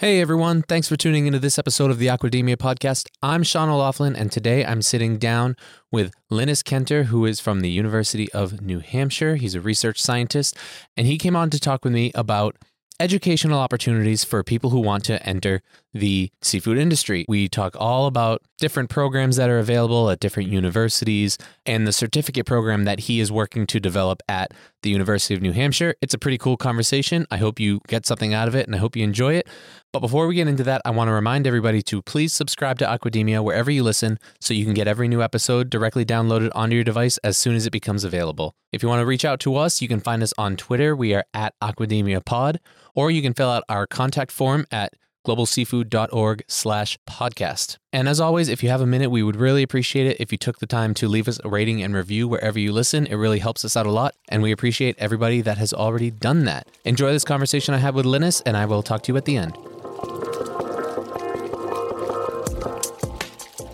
Hey everyone, thanks for tuning into this episode of the Aquademia podcast. I'm Sean O'Laughlin, and today I'm sitting down with Linas Kenter, who is from the University of New Hampshire. He's a research scientist, and he came on to talk with me about educational opportunities for people who want to enter the seafood industry. We talk all about different programs that are available at different universities and the certificate program that he is working to develop at the University of New Hampshire. It's a pretty cool conversation. I hope you get something out of it and I hope you enjoy it. But before we get into that, I want to remind everybody to please subscribe to Aquademia wherever you listen so you can get every new episode directly downloaded onto your device as soon as it becomes available. If you want to reach out to us, you can find us on Twitter. We are at Aquademia Pod, or you can fill out our contact form at globalseafood.org slash podcast. And as always, if you have a minute, we would really appreciate it if you took the time to leave us a rating and review wherever you listen. It really helps us out a lot, and we appreciate everybody that has already done that. Enjoy this conversation I had with Linas, and I will talk to you at the end.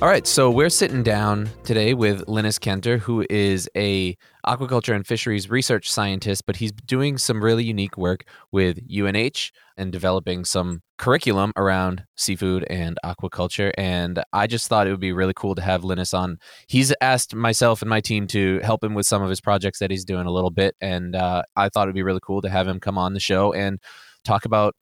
All right, so we're sitting down today with Linas Kenter, who is a aquaculture and fisheries research scientist, but he's doing some really unique work with UNH and developing some curriculum around seafood and aquaculture. And I just thought it would be really cool to have Linas on. He's asked myself and my team to help him with some of his projects that he's doing a little bit, and uh, I thought it'd be really cool to have him come on the show and talk about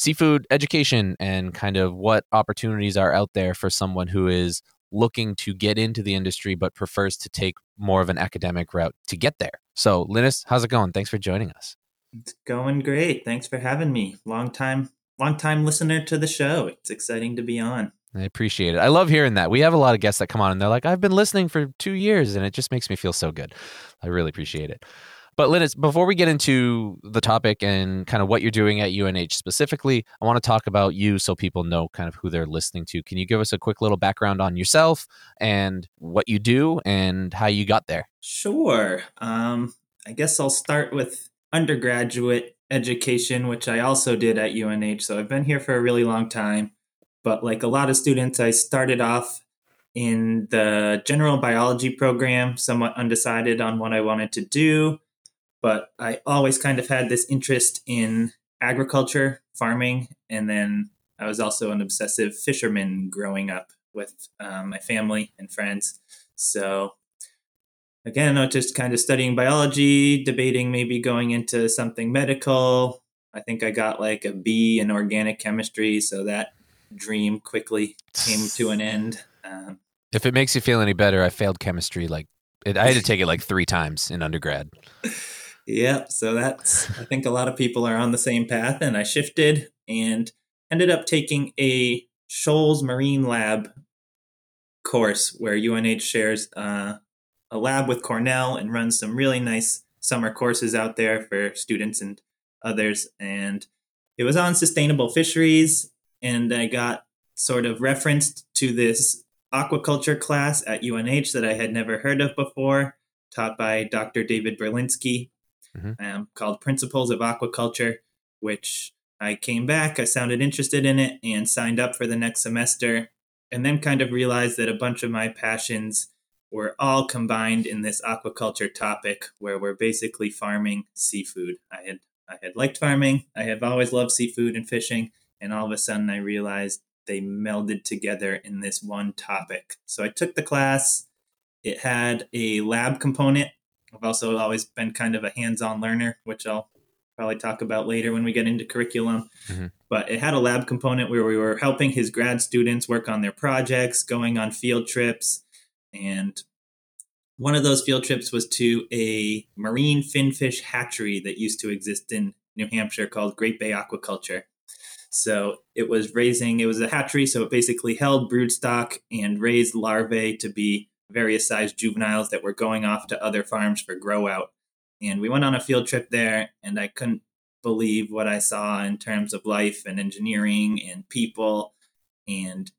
seafood education and kind of what opportunities are out there for someone who is looking to get into the industry but prefers to take more of an academic route to get there. So, Linas, how's it going? Thanks for joining us. It's going great. Thanks for having me. Long time long time listener to the show. It's exciting to be on. I appreciate it. I love hearing that. We have a lot of guests that come on and they're like, "I've been listening for 2 years," and it just makes me feel so good. I really appreciate it. But Linas, before we get into the topic and kind of what you're doing at UNH specifically, I want to talk about you so people know kind of who they're listening to. Can you give us a quick little background on yourself and what you do and how you got there? Sure. Um, I guess I'll start with undergraduate education, which I also did at UNH. So I've been here for a really long time. But like a lot of students, I started off in the general biology program, somewhat undecided on what I wanted to do but I always kind of had this interest in agriculture, farming, and then I was also an obsessive fisherman growing up with um, my family and friends. So again, I was just kind of studying biology, debating maybe going into something medical. I think I got like a B in organic chemistry, so that dream quickly came to an end. Um, if it makes you feel any better, I failed chemistry like it, I had to take it like three times in undergrad. Yeah, so that's I think a lot of people are on the same path, and I shifted and ended up taking a Shoals Marine Lab course where UNH shares uh, a lab with Cornell and runs some really nice summer courses out there for students and others. And it was on sustainable fisheries, and I got sort of referenced to this aquaculture class at UNH that I had never heard of before, taught by Dr. David Berlinsky mm-hmm. um, called Principles of Aquaculture, which I came back, I sounded interested in it, and signed up for the next semester, and then kind of realized that a bunch of my passions were all combined in this aquaculture topic where we're basically farming seafood. I had I had liked farming, I have always loved seafood and fishing, and all of a sudden I realized they melded together in this one topic. So I took the class. It had a lab component I've also always been kind of a hands-on learner, which I'll probably talk about later when we get into curriculum. Mm-hmm. But it had a lab component where we were helping his grad students work on their projects, going on field trips, and one of those field trips was to a marine finfish hatchery that used to exist in New Hampshire called Great Bay Aquaculture. So it was raising, it was a hatchery, so it basically held broodstock and raised larvae to be various sized juveniles that were going off to other farms for grow out. And we went on a field trip there, and I couldn't believe what I saw in terms of life and engineering and people. And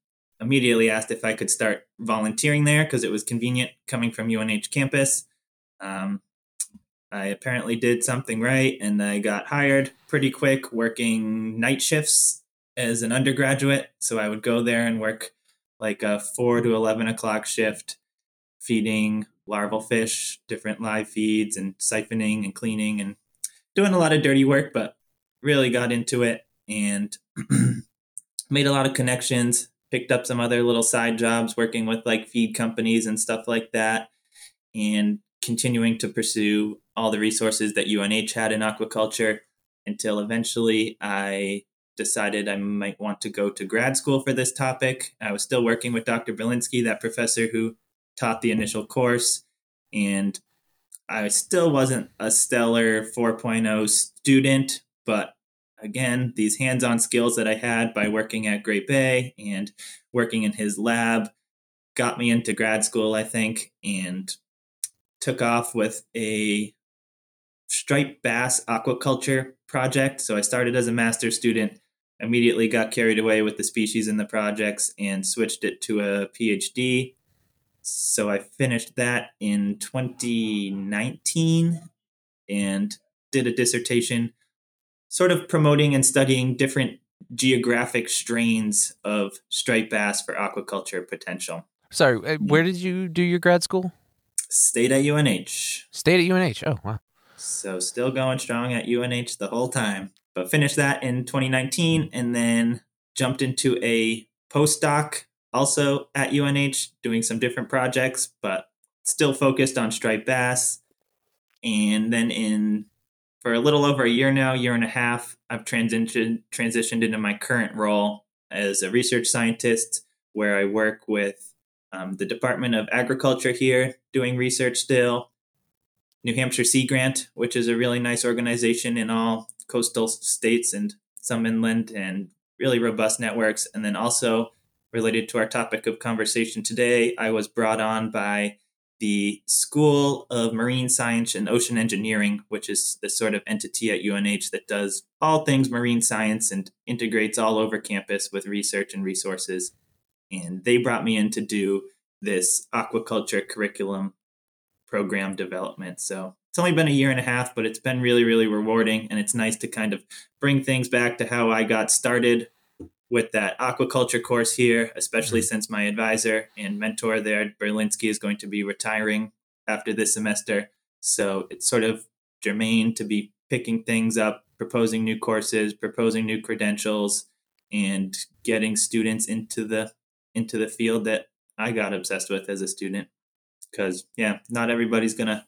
immediately asked if I could start volunteering there because it was convenient coming from UNH campus. Um, I apparently did something right and I got hired pretty quick working night shifts as an undergraduate. So I would go there and work like a 4 to 11 o'clock shift, feeding larval fish, different live feeds, and siphoning and cleaning and doing a lot of dirty work, but really got into it and made a lot of connections, picked up some other little side jobs working with like feed companies and stuff like that, and continuing to pursue all the resources that UNH had in aquaculture until eventually I decided I might want to go to grad school for this topic. I was still working with Dr. Berlinsky, that professor who taught the initial course, and I still wasn't a stellar 4.0 student, but again, these hands on skills that I had by working at Great Bay and working in his lab got me into grad school, I think, and took off with a striped bass aquaculture project. So I started as a master's student, immediately got carried away with the species and the projects, and switched it to a PhD. So I finished that in 2019 and did a dissertation sort of promoting and studying different geographic strains of striped bass for aquaculture potential. Sorry, uh, where did you do your grad school? Stayed at UNH. Stayed at UNH. Oh, wow. So still going strong at UNH the whole time. But finished that in 2019 and then jumped into a postdoc also at UNH doing some different projects, but still focused on striped bass. And then in for a little over a year now, year and a half, I've transitioned transitioned into my current role as a research scientist, where I work with um, the Department of Agriculture here, doing research still. New Hampshire Sea Grant, which is a really nice organization in all coastal states and some inland, and really robust networks. And then also related to our topic of conversation today, I was brought on by the School of Marine Science and Ocean Engineering, which is the sort of entity at UNH that does all things marine science and integrates all over campus with research and resources. And they brought me in to do this aquaculture curriculum program development. So it's only been a year and a half, but it's been really, really rewarding. And it's nice to kind of bring things back to how I got started with that aquaculture course here, especially mm-hmm. since my advisor and mentor there, Berlinsky, is going to be retiring after this semester. So it's sort of germane to be picking things up, proposing new courses, proposing new credentials, and getting students into the into the field that I got obsessed with as a student. Because yeah, not everybody's gonna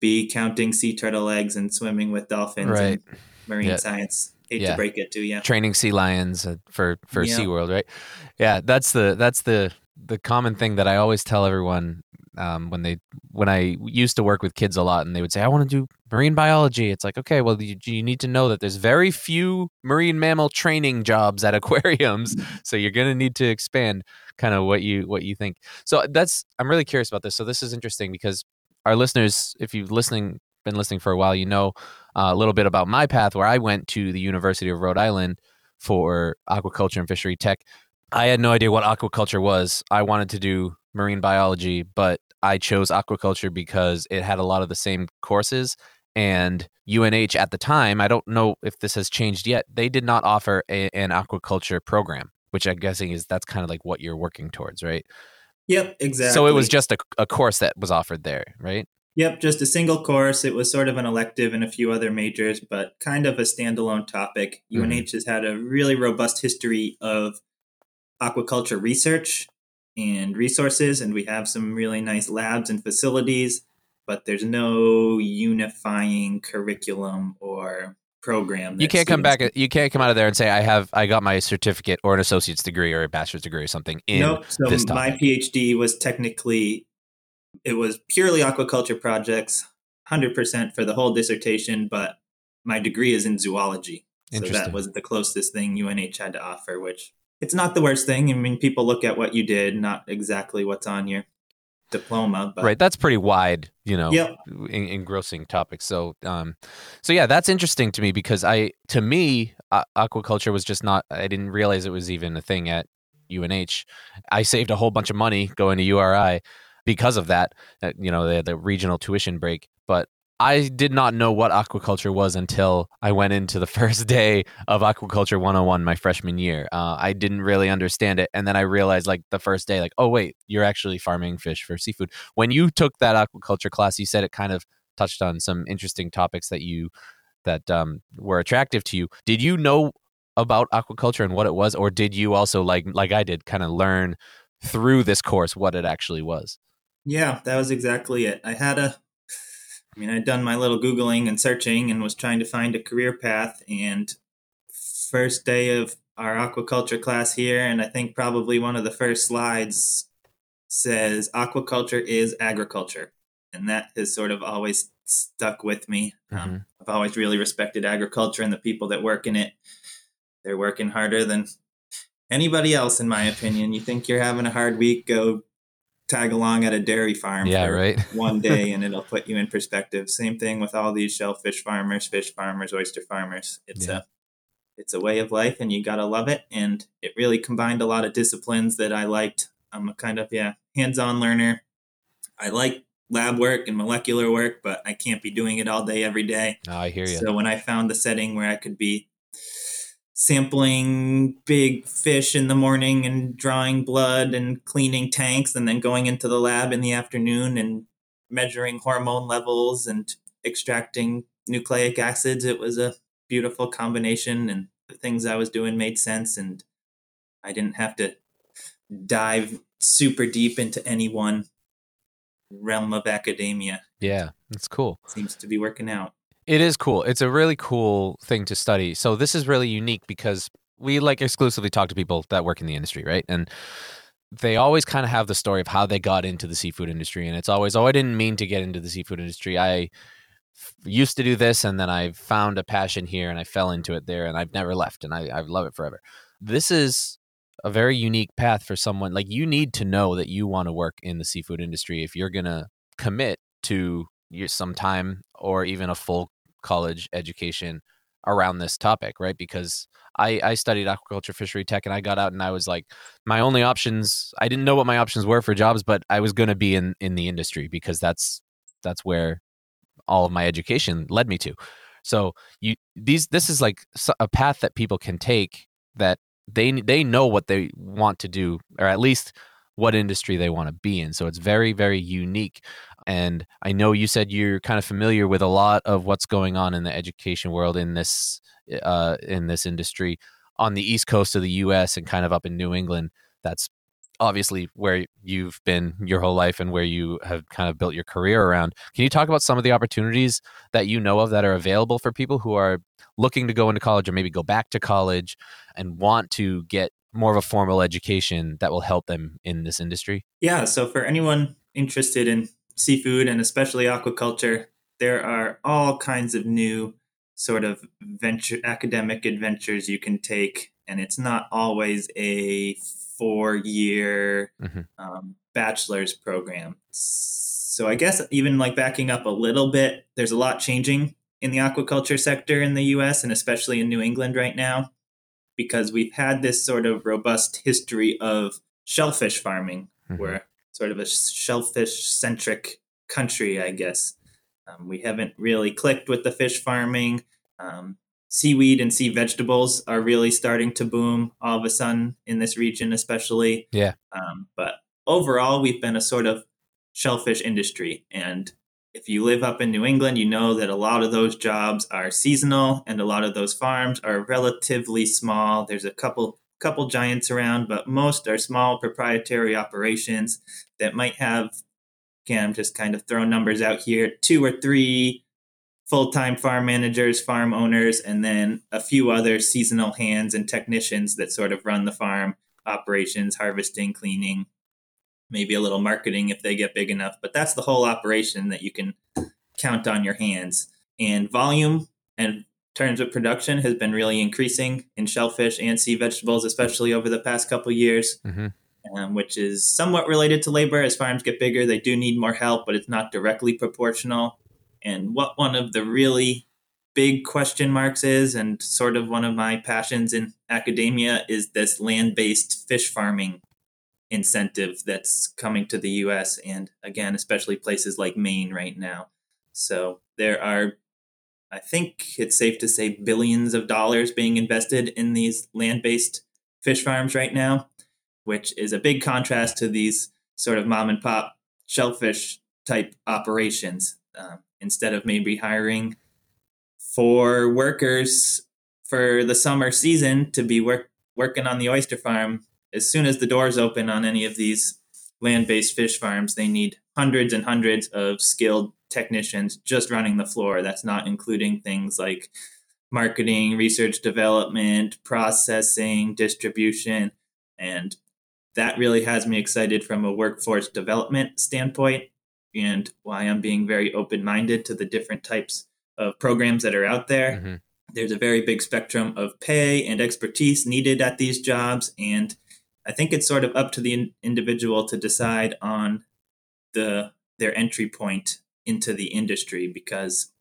be counting sea turtle eggs and swimming with dolphins right. and marine yeah. science hate yeah. to break it to you. Training sea lions uh, for for yeah. SeaWorld, right? Yeah, that's the that's the the common thing that I always tell everyone um, when they when I used to work with kids a lot, and they would say, "I want to do marine biology." It's like, okay, well, you, you need to know that there's very few marine mammal training jobs at aquariums, so you're going to need to expand kind of what you what you think. So that's I'm really curious about this. So this is interesting because our listeners, if you've listening been listening for a while, you know uh, a little bit about my path where I went to the University of Rhode Island for aquaculture and fishery tech. I had no idea what aquaculture was. I wanted to do marine biology, but I chose aquaculture because it had a lot of the same courses. And UNH at the time, I don't know if this has changed yet, they did not offer a, an aquaculture program, which I'm guessing is that's kind of like what you're working towards, right? Yep, exactly. So it was just a, a course that was offered there, right? Yep, just a single course. It was sort of an elective in a few other majors, but kind of a standalone topic. Mm-hmm. UNH has had a really robust history of aquaculture research and resources, and we have some really nice labs and facilities, but there's no unifying curriculum or program. You can't come back. Can... You can't come out of there and say I have I got my certificate or an associate's degree or a bachelor's degree or something in nope. So my PhD was technically it was purely aquaculture projects, 100% for the whole dissertation, but my degree is in zoology. So that was the closest thing UNH had to offer, which it's not the worst thing. I mean, people look at what you did, not exactly what's on your diploma. But. Right, that's pretty wide, you know, yep. en- engrossing topic. So, um, so yeah, that's interesting to me because I, to me, uh, aquaculture was just not. I didn't realize it was even a thing at UNH. I saved a whole bunch of money going to URI because of that. uh, You know, the regional tuition break, but I did not know what aquaculture was until I went into the first day of aquaculture 101 my freshman year. Uh, I didn't really understand it. And then I realized, like, the first day, like, oh, wait, you're actually farming fish for seafood. When you took that aquaculture class, you said it kind of touched on some interesting topics that you that um, were attractive to you. Did you know about aquaculture and what it was, or did you also like like I did kind of learn through this course what it actually was? Yeah, that was exactly it. I had a, I mean, I'd done my little Googling and searching and was trying to find a career path. And first day of our aquaculture class here, and I think probably one of the first slides says aquaculture is agriculture. And that has sort of always stuck with me. Um, I've always really respected agriculture and the people that work in it. They're working harder than anybody else, in my opinion. You think you're having a hard week, go tag along at a dairy farm Yeah, for right. one day and it'll put you in perspective. Same thing with all these shellfish farmers, fish farmers, oyster farmers. It's Yeah. a it's a way of life and you gotta love it. And it really combined a lot of disciplines that I liked. I'm a kind of yeah, hands-on learner. I like lab work and molecular work, but I can't be doing it all day every day. Oh, I hear you. So when I found the setting where I could be sampling big fish in the morning and drawing blood and cleaning tanks and then going into the lab in the afternoon and measuring hormone levels and extracting nucleic acids, it was a beautiful combination and the things I was doing made sense and I didn't have to dive super deep into any one realm of academia. yeah, that's cool. Seems to be working out. It is cool. It's a really cool thing to study. So this is really unique because we like exclusively talk to people that work in the industry, right? And they always kind of have the story of how they got into the seafood industry and it's always, "Oh, I didn't mean to get into the seafood industry. I used to do this and then I found a passion here and I fell into it there and I've never left and I, I love it forever." This is a very unique path for someone like you need to know that you want to work in the seafood industry if you're going to commit to your some time or even a full college education around this topic, right? Because I, I studied aquaculture fishery tech and I got out and I was like, my only options, I didn't know what my options were for jobs, but I was going to be in, in the industry because that's, that's where all of my education led me to. So you, these, this is like a path that people can take that they, they know what they want to do, or at least what industry they want to be in. So it's very, very unique. And I know you said you're kind of familiar with a lot of what's going on in the education world in this uh, in this industry on the east coast of the U.S. and kind of up in New England. That's obviously where you've been your whole life and where you have kind of built your career around. Can you talk about some of the opportunities that you know of that are available for people who are looking to go into college or maybe go back to college and want to get more of a formal education that will help them in this industry? Yeah, so for anyone interested in seafood and especially aquaculture, there are all kinds of new sort of venture academic adventures you can take, and it's not always a four-year Mhm. um, bachelor's program. So I guess even like backing up a little bit, there's a lot changing in the aquaculture sector in the U.S. and especially in New England right now, because we've had this sort of robust history of shellfish farming Mhm. we're sort of a shellfish centric country, I guess. Um, we haven't really clicked with the fish farming. Um, seaweed and sea vegetables are really starting to boom all of a sudden in this region, especially. Yeah. Um, but overall, we've been a sort of shellfish industry. And if you live up in New England, you know that a lot of those jobs are seasonal and a lot of those farms are relatively small. There's a couple couple giants around, but most are small proprietary operations that might have again, I'm just kind of throwing numbers out here, two or three full-time farm managers, farm owners, and then a few other seasonal hands and technicians that sort of run the farm operations, harvesting, cleaning, maybe a little marketing if they get big enough. But that's the whole operation that you can count on your hands. And volume and terms of production has been really increasing in shellfish and sea vegetables, especially over the past couple years, Mhm. um, which is somewhat related to labor. As farms get bigger, they do need more help, but it's not directly proportional. And what one of the really big question marks is, and sort of one of my passions in academia, is this land based fish farming incentive that's coming to the US and again, especially places like Maine right now. So there are, I think it's safe to say, billions of dollars being invested in these land based fish farms right now, which is a big contrast to these sort of mom and pop shellfish type operations. Uh, instead of maybe hiring four workers for the summer season to be work, working on the oyster farm, as soon as the doors open on any of these land based fish farms, they need hundreds and hundreds of skilled technicians just running the floor. That's not including things like marketing, research development, processing, distribution. And that really has me excited from a workforce development standpoint and why I'm being very open minded to the different types of programs that are out there. Mm-hmm. There's a very big spectrum of pay and expertise needed at these jobs. And I think it's sort of up to the in- individual to decide on the their entry point into the industry because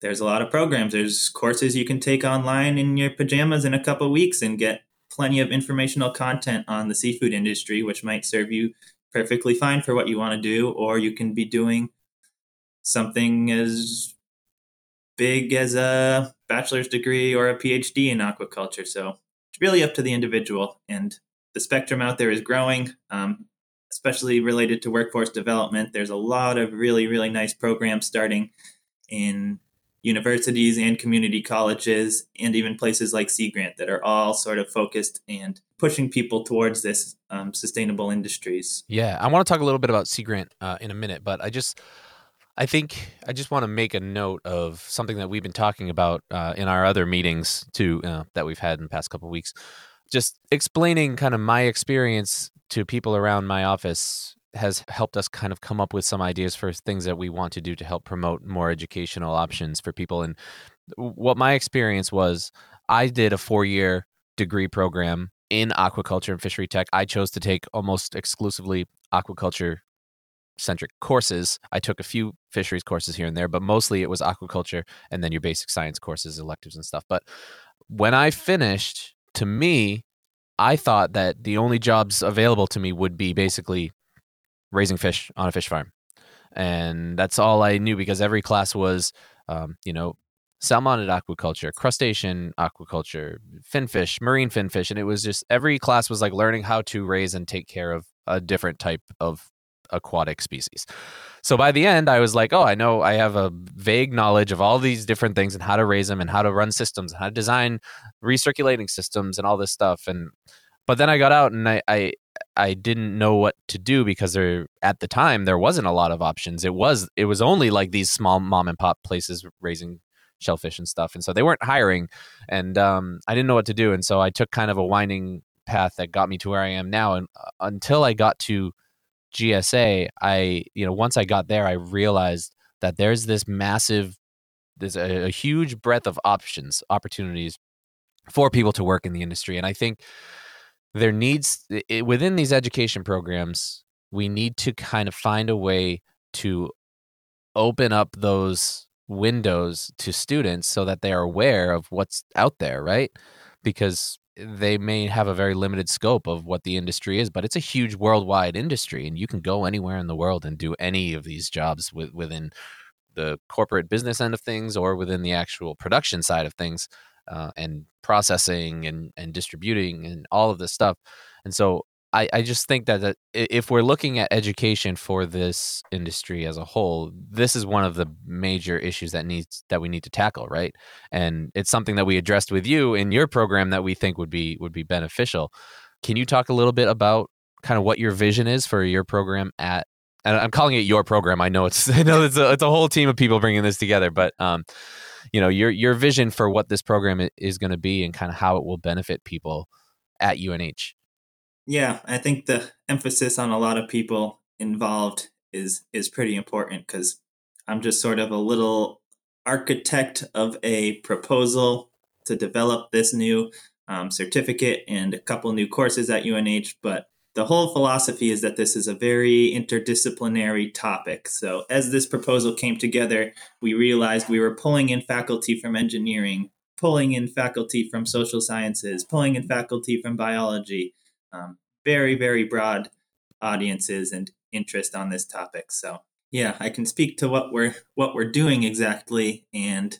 there's a lot of programs. There's courses you can take online in your pajamas in a couple weeks and get plenty of informational content on the seafood industry, which might serve you perfectly fine for what you want to do, or you can be doing something as big as a bachelor's degree or a PhD in aquaculture. So it's really up to the individual, and the spectrum out there is growing, um, especially related to workforce development. There's a lot of really, really nice programs starting in universities and community colleges and even places like Sea Grant that are all sort of focused and pushing people towards this um, sustainable industries. Yeah, I want to talk a little bit about Sea Grant uh, in a minute, but I just I think I just want to make a note of something that we've been talking about uh, in our other meetings too uh, that we've had in the past couple weeks. Just explaining kind of my experience to people around my office has helped us kind of come up with some ideas for things that we want to do to help promote more educational options for people. And what my experience was, I did a four year degree program in aquaculture and fishery tech. I chose to take almost exclusively aquaculture centric courses. I took a few fisheries courses here and there, but mostly it was aquaculture and then your basic science courses, electives, and stuff. But when I finished, to me, I thought that the only jobs available to me would be basically raising fish on a fish farm. And that's all I knew because every class was, um, you know, salmonid aquaculture, crustacean aquaculture, finfish, marine finfish. And it was just every class was like learning how to raise and take care of a different type of aquatic species. So by the end, I was like, oh, I know I have a vague knowledge of all these different things and how to raise them and how to run systems, and how to design recirculating systems and all this stuff. And but then I got out and I, I I didn't know what to do because there at the time there wasn't a lot of options. It was it was only like these small mom and pop places raising shellfish and stuff, and so they weren't hiring, and um, I didn't know what to do, and so I took kind of a winding path that got me to where I am now, and uh, until I got to GSA, I you know once I got there, I realized that there's this massive, there's a, a huge breadth of options, opportunities for people to work in the industry, and I think there needs it, within these education programs we need to kind of find a way to open up those windows to students so that they are aware of what's out there right? Because they may have a very limited scope of what the industry is but it's a huge worldwide industry and you can go anywhere in the world and do any of these jobs with, within the corporate business end of things or within the actual production side of things uh, and processing and, and distributing and all of this stuff. And so I, I just think that, that if we're looking at education for this industry as a whole, this is one of the major issues that needs that we need to tackle, right? And it's something that we addressed with you in your program that we think would be would be beneficial. Can you talk a little bit about kind of what your vision is for your program at and I'm calling it your program. I know it's I know it's a it's a whole team of people bringing this together, but um, you know your your vision for what this program is going to be and kind of how it will benefit people at UNH. Yeah, I think the emphasis on a lot of people involved is is pretty important because I'm just sort of a little architect of a proposal to develop this new um, certificate and a couple new courses at UNH, but the whole philosophy is that this is a very interdisciplinary topic. So, as this proposal came together, we realized we were pulling in faculty from engineering, pulling in faculty from social sciences, pulling in faculty from biology. Um, very, very broad audiences and interest on this topic. So, yeah, I can speak to what we're what we're doing exactly, and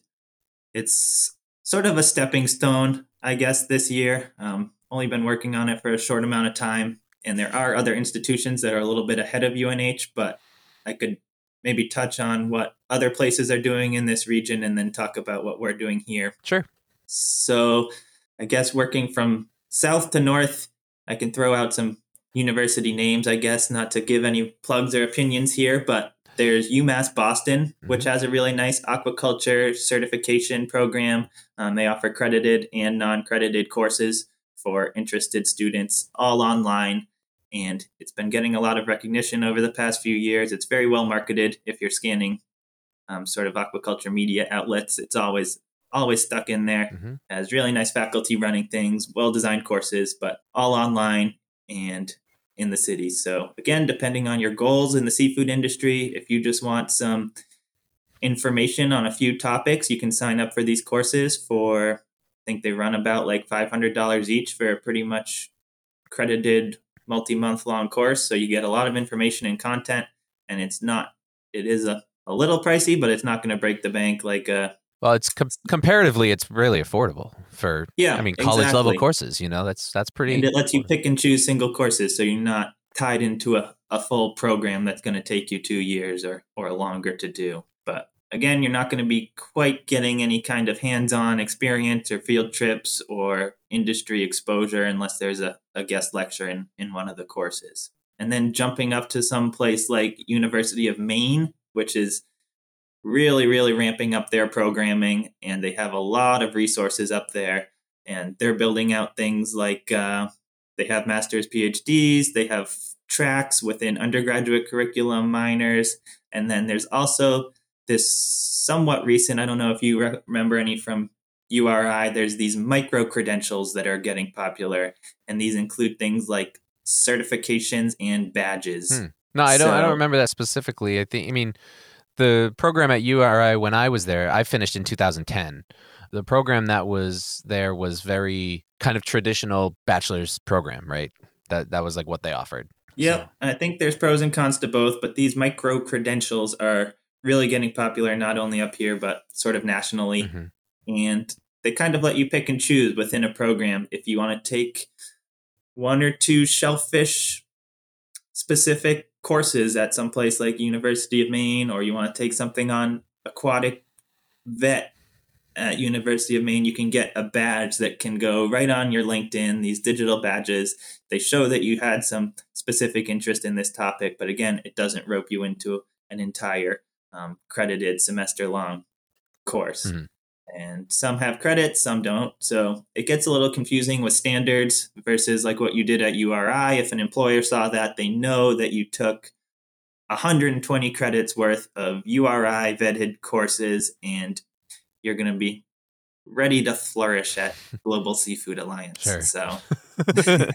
it's sort of a stepping stone, I guess, this year. Um, only been working on it for a short amount of time, and there are other institutions that are a little bit ahead of UNH, but I could maybe touch on what other places are doing in this region and then talk about what we're doing here. Sure. So, I guess working from south to north, I can throw out some university names, I guess, not to give any plugs or opinions here, but there's UMass Boston, which has a really nice aquaculture certification program. Um, they offer credited and non credited courses for interested students, all online. And it's been getting a lot of recognition over the past few years. It's very well marketed if you're scanning um, sort of aquaculture media outlets. It's always always stuck in there. Mm-hmm. Has really nice faculty running things, well designed courses, but all online and in the city. So again, depending on your goals in the seafood industry, if you just want some information on a few topics, you can sign up for these courses for I think they run about like $500 each for a pretty much credited multi-month long course. So you get a lot of information and content and it's not it is a, a little pricey, but it's not going to break the bank like a Well, it's com- comparatively, it's really affordable for Yeah, I mean, college level courses. You know, that's that's pretty. and it lets you pick and choose single courses so you're not tied into a, a full program that's going to take you two years or or longer to do but again you're not going to be quite getting any kind of hands-on experience or field trips or industry exposure unless there's a, a guest lecture in, in one of the courses and then jumping up to some place like university of maine which is really really ramping up their programming and they have a lot of resources up there and they're building out things like uh, they have master's phds they have tracks within undergraduate curriculum minors and then there's also this somewhat recent i don't know if you re- remember any from uri there's these micro credentials that are getting popular and these include things like certifications and badges Hmm. No, I don't. I don't remember that specifically. I think. I mean, the program at URI when I was there, I finished in 2010. The program that was there was very kind of traditional bachelor's program, right? That that was like what they offered. Yep. I think there's pros and cons to both, but these micro credentials are really getting popular not only up here, but sort of nationally. Mhm. And they kind of let you pick and choose within a program if you want to take one or two shellfish specific courses at some place like University of Maine, or you want to take something on aquatic vet at University of Maine, you can get a badge that can go right on your LinkedIn, these digital badges. They show that you had some specific interest in this topic, but again, it doesn't rope you into an entire um, credited semester long course. Mhm. And some have credits, some don't. So it gets a little confusing with standards versus like what you did at URI. If an employer saw that, they know that you took 120 credits worth of URI vetted courses and you're going to be ready to flourish at Global Seafood Alliance. Sure. So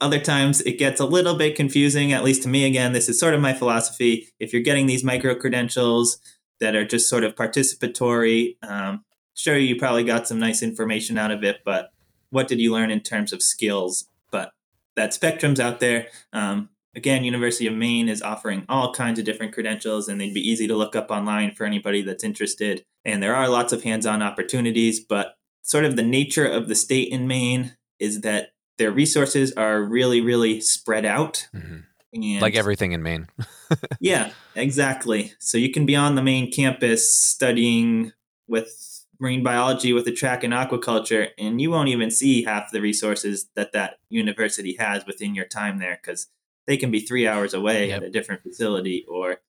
other times it gets a little bit confusing, at least to me. Again, this is sort of my philosophy. If you're getting these micro credentials that are just sort of participatory, um, sure, you probably got some nice information out of it, but what did you learn in terms of skills? But that spectrum's out there. Um, again, University of Maine is offering all kinds of different credentials, and they'd be easy to look up online for anybody that's interested. And there are lots of hands on opportunities, but sort of the nature of the state in Maine is that their resources are really, really spread out. Mhm. And Like everything in Maine. yeah, exactly. So you can be on the main campus studying with marine biology with a track in aquaculture, and you won't even see half the resources that that university has within your time there because they can be three hours away Yep. at a different facility or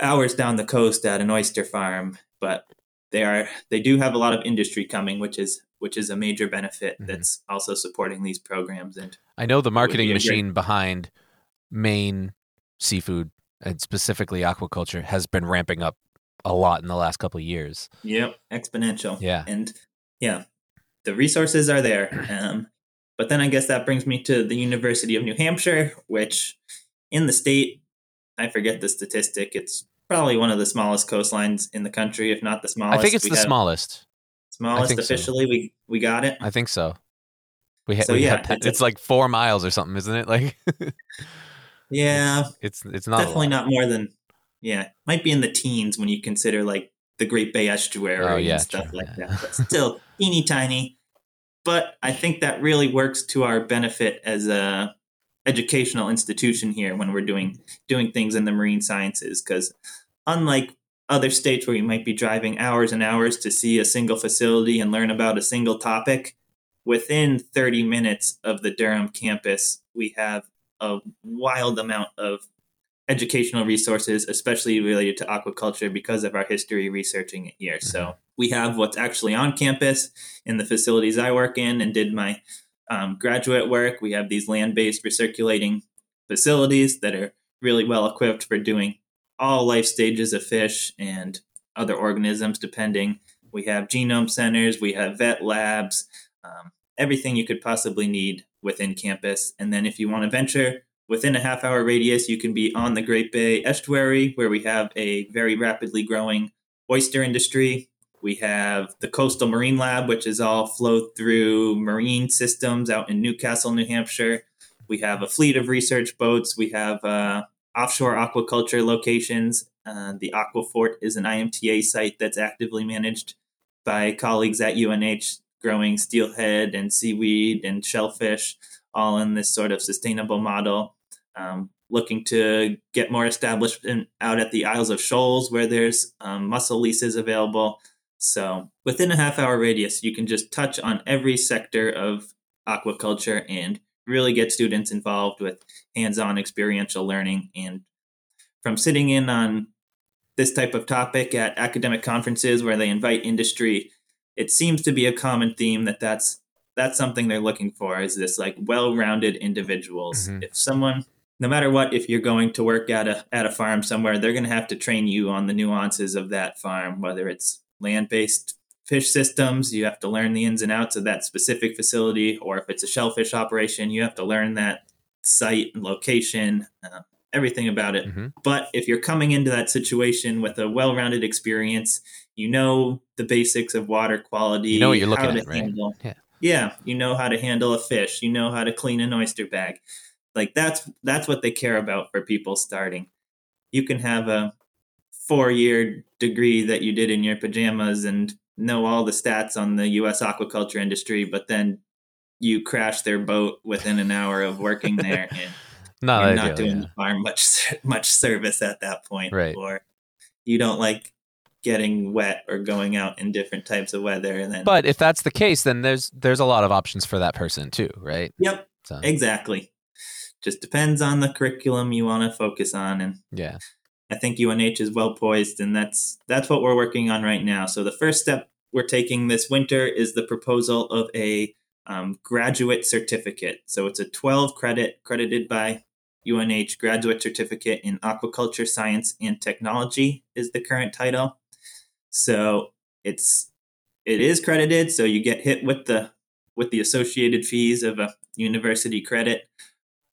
hours down the coast at an oyster farm. But they are they do have a lot of industry coming, which is which is a major benefit Mhm. that's also supporting these programs and I know the marketing a great- machine behind Maine seafood and specifically aquaculture has been ramping up a lot in the last couple of years. Yep, exponential. Yeah. and yeah, the resources are there. Um, But then I guess that brings me to the University of New Hampshire, which in the state, I forget the statistic. It's probably one of the smallest coastlines in the country, if not the smallest. I think it's We the smallest. Smallest think so. officially. We we got it. I think so. We, ha- So, we yeah, have- it's a- it's like four miles or something, isn't it? Like Yeah, it's it's not definitely not more than yeah. Might be in the teens when you consider like the Great Bay Estuary Oh, yeah, and stuff true, like yeah. that. But still teeny tiny. But I think that really works to our benefit as a educational institution here when we're doing doing things in the marine sciences because unlike other states where you might be driving hours and hours to see a single facility and learn about a single topic within 30 minutes of the Durham campus we have a wild amount of educational resources especially related to aquaculture because of our history researching it here so we have what's actually on campus in the facilities I work in and did my um, graduate work. We have these land based recirculating facilities that are really well equipped for doing all life stages of fish and other organisms, depending. We have genome centers, we have vet labs, um, everything you could possibly need within campus. And then if you want to venture within a half hour radius, you can be on the Great Bay Estuary, where we have a very rapidly growing oyster industry. We have the Coastal Marine Lab, which is all flowed through marine systems out in New Castle, New Hampshire. We have a fleet of research boats. We have uh, offshore aquaculture locations. Uh, the Aquafort is an IMTA site that's actively managed by colleagues at UNH, growing steelhead and seaweed and shellfish, all in this sort of sustainable model. Um, looking to get more established in, out at the Isles of Shoals, where there's um, mussel leases available. So within a half hour radius, you can just touch on every sector of aquaculture and really get students involved with hands on experiential learning. And from sitting in on this type of topic at academic conferences where they invite industry, it seems to be a common theme that that's that's something they're looking for is this like well-rounded individuals. Mhm. If someone no matter what if you're going to work at a at a farm somewhere, they're going to have to train you on the nuances of that farm, whether it's land-based fish systems, you have to learn the ins and outs of that specific facility, or if it's a shellfish operation, you have to learn that site and location, uh, everything about it. Mhm. But if you're coming into that situation with a well-rounded experience, you know the basics of water quality. You know what you're looking how to at, right? handle- Yeah. yeah, you know how to handle a fish. You know how to clean an oyster bag. Like that's that's what they care about for people starting. You can have a four-year degree that you did in your pajamas and know all the stats on the U.S. aquaculture industry, but then you crash their boat within an hour of working there, and Not you're ideal, not doing yeah. the farm much much service at that point, Right. or you don't like getting wet or going out in different types of weather, and then But if that's the case, then there's there's a lot of options for that person too, right? yep, So exactly. Just depends on the curriculum you want to focus on, and yeah. I think UNH is well poised, and that's that's what we're working on right now. So the first step we're taking this winter is the proposal of a um, graduate certificate. So it's a 12 credit credited by UNH graduate certificate in aquaculture science and technology is the current title. So it's it is credited, so you get hit with the with the associated fees of a university credit,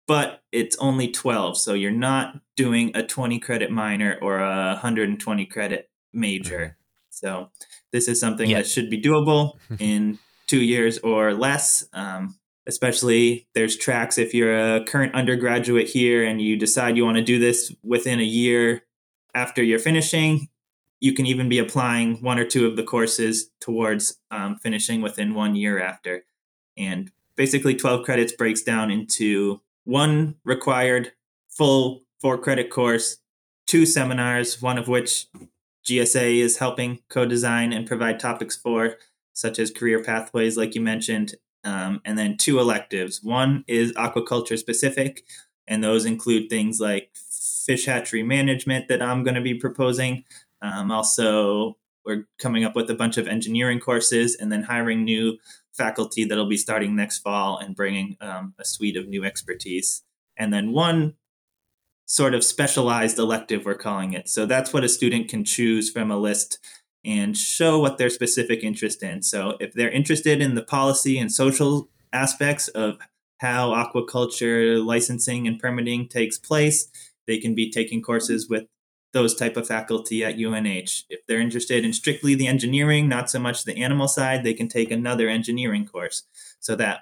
but it's only 12, so you're not doing a 20 credit minor or a 120 credit major. So this is something Yeah. that should be doable in two years or less. Um, especially there's tracks if you're a current undergraduate here and you decide you want to do this within a year after you're finishing you can even be applying one or two of the courses towards um, finishing within one year after. And basically 12 credits breaks down into one required full four credit course two seminars one of which gsa is helping co-design and provide topics for such as career pathways like you mentioned um, and then two electives. One is aquaculture specific and those include things like fish hatchery management that i'm going to be proposing um, also we're coming up with a bunch of engineering courses and then hiring new faculty that'll be starting next fall and bringing um, a suite of new expertise. And then one sort of specialized elective we're calling it. So that's what a student can choose from a list and show what their specific interest in. So if they're interested in the policy and social aspects of how aquaculture licensing and permitting takes place, they can be taking courses with those type of faculty at UNH. If they're interested in strictly the engineering, not so much the animal side, they can take another engineering course. So that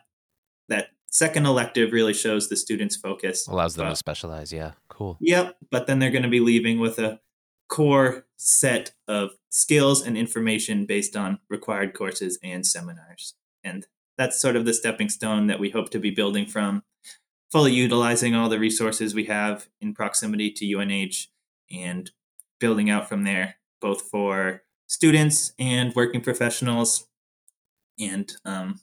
that second elective really shows the students' focus. Allows them But- to specialize. Yeah, cool. Yep, but then they're going to be leaving with a core set of skills and information based on required courses and seminars. And that's sort of the stepping stone that we hope to be building from, fully utilizing all the resources we have in proximity to UNH and building out from there, both for students and working professionals, and um,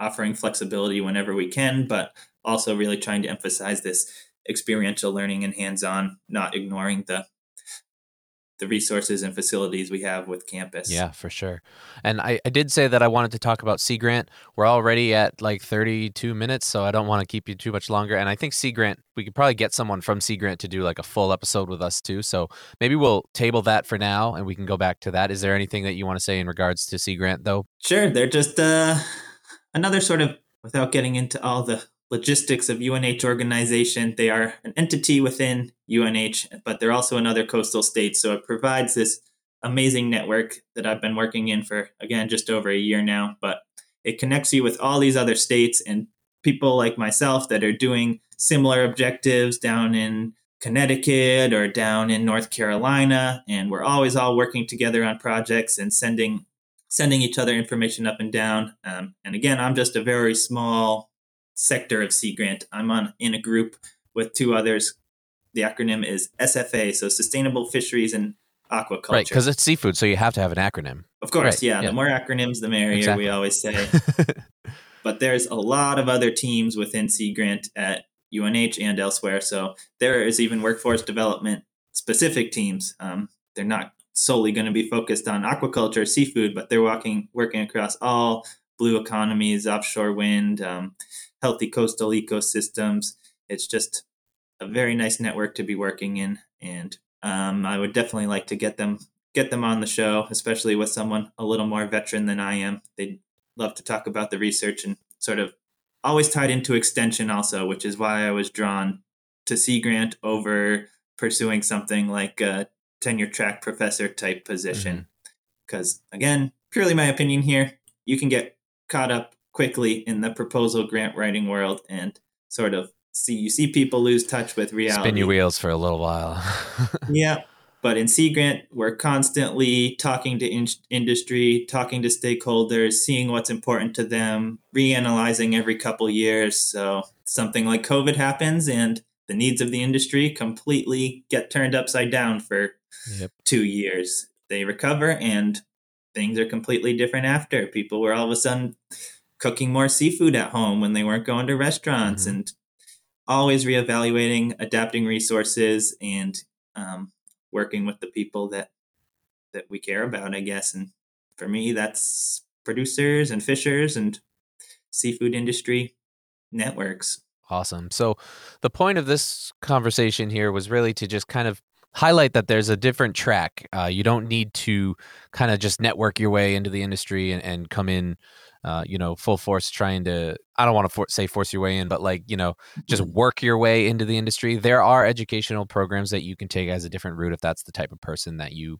offering flexibility whenever we can, but also really trying to emphasize this experiential learning and hands-on, not ignoring the the resources and facilities we have with campus. Yeah, for sure. And I, I did say that I wanted to talk about Sea Grant. We're already at like 32 minutes, so I don't want to keep you too much longer. And I think Sea Grant, we could probably get someone from Sea Grant to do like a full episode with us too. So maybe we'll table that for now and we can go back to that. Is there anything that you want to say in regards to Sea Grant though? Sure, they're just uh, another sort of, without getting into all the logistics of UNH organization, they are an entity within UNH, but they're also in other coastal states. So it provides this amazing network that I've been working in for, again, just over a year now. But it connects you with all these other states and people like myself that are doing similar objectives down in Connecticut or down in North Carolina. And we're always all working together on projects and sending sending each other information up and down. Um, and again, I'm just a very small sector of Sea Grant. I'm on in a group with two others. The acronym is SFA, so Sustainable Fisheries and Aquaculture. Right, because it's seafood, so you have to have an acronym. of course, right, yeah, yeah. The more acronyms, the merrier. Exactly. We always say. but there's a lot of other teams within Sea Grant at UNH and elsewhere. So there is even workforce development specific teams. Um, they're not solely going to be focused on aquaculture, seafood, but they're walking, working across all blue economies, offshore wind, um, healthy coastal ecosystems. It's just a very nice network to be working in, and um, I would definitely like to get them get them on the show, especially with someone a little more veteran than I am. They'd love to talk about the research and sort of always tied into extension also, which is why I was drawn to Sea Grant over pursuing something like a tenure track professor type position. Because again, purely my opinion here, you can get caught up quickly in the proposal grant writing world and sort of see you see people lose touch with reality. Spin your wheels for a little while. Yeah. But in Sea Grant, we're constantly talking to in- industry, talking to stakeholders, seeing what's important to them, reanalyzing every couple years. So something like COVID happens and the needs of the industry completely get turned upside down for Yep. two years. They recover and things are completely different after. People were all of a sudden cooking more seafood at home when they weren't going to restaurants Mhm. and always reevaluating, adapting resources, and um, working with the people that that we care about, I guess. And for me, that's producers and fishers and seafood industry networks. Awesome. So, the point of this conversation here was really to just kind of highlight that there's a different track. Uh, you don't need to kind of just network your way into the industry and, and come in, uh, you know, full force trying to, I don't want to for- say force your way in, but like, you know, just work your way into the industry. There are educational programs that you can take as a different route if that's the type of person that you.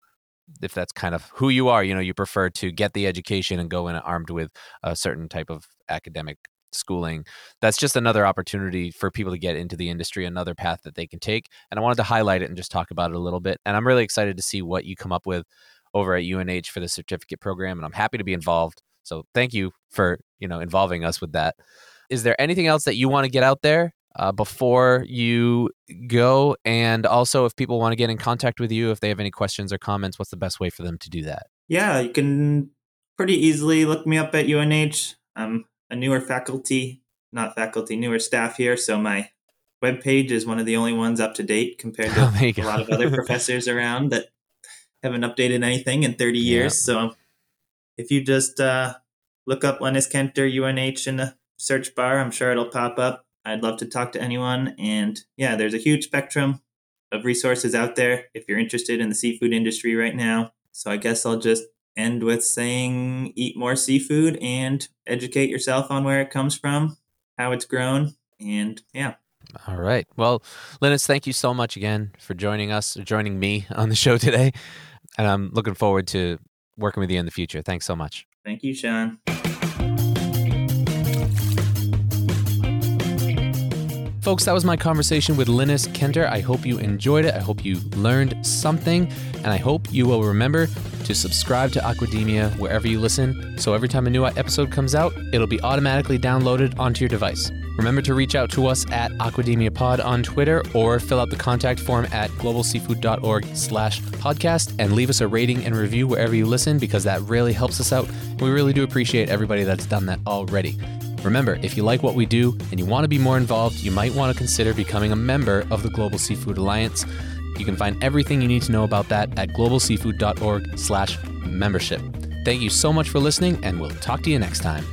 If that's kind of who you are, you know, you prefer to get the education and go in armed with a certain type of academic schooling that's just another opportunity for people to get into the industry, another path that they can take. And I wanted to highlight it and just talk about it a little bit. And I'm really excited to see what you come up with over at UNH for the certificate program. And I'm happy to be involved. So thank you for you know involving us with that. Is there anything else that you want to get out there uh, before you go? And also, if people want to get in contact with you, if they have any questions or comments, what's the best way for them to do that? Yeah, you can pretty easily look me up at UNH. I'm a newer faculty, not faculty, newer staff here. So my webpage is one of the only ones up to date compared Oh, to you a lot of other professors around that haven't updated anything in 30 Yeah. years. So if you just uh, look up Linas Kenter UNH in the search bar, I'm sure it'll pop up. I'd love to talk to anyone. And yeah, there's a huge spectrum of resources out there if you're interested in the seafood industry right now. So I guess I'll just end with saying eat more seafood and educate yourself on where it comes from, how it's grown, and yeah. All right. Well, Linas, thank you so much again for joining us, joining me on the show today. And I'm looking forward to working with you in the future. Thanks so much. Thank you, Sean. Folks, that was my conversation with Linas Kenter. I hope you enjoyed it. I hope you learned something. And I hope you will remember to subscribe to Aquademia wherever you listen. So every time a new episode comes out, it'll be automatically downloaded onto your device. Remember to reach out to us at Aquademia Pod on Twitter or fill out the contact form at globalseafood.org slash podcast and leave us a rating and review wherever you listen because that really helps us out. We really do appreciate everybody that's done that already. Remember, if you like what we do and you want to be more involved, you might want to consider becoming a member of the Global Seafood Alliance. You can find everything you need to know about that at globalseafood.org slash membership. Thank you so much for listening, and we'll talk to you next time.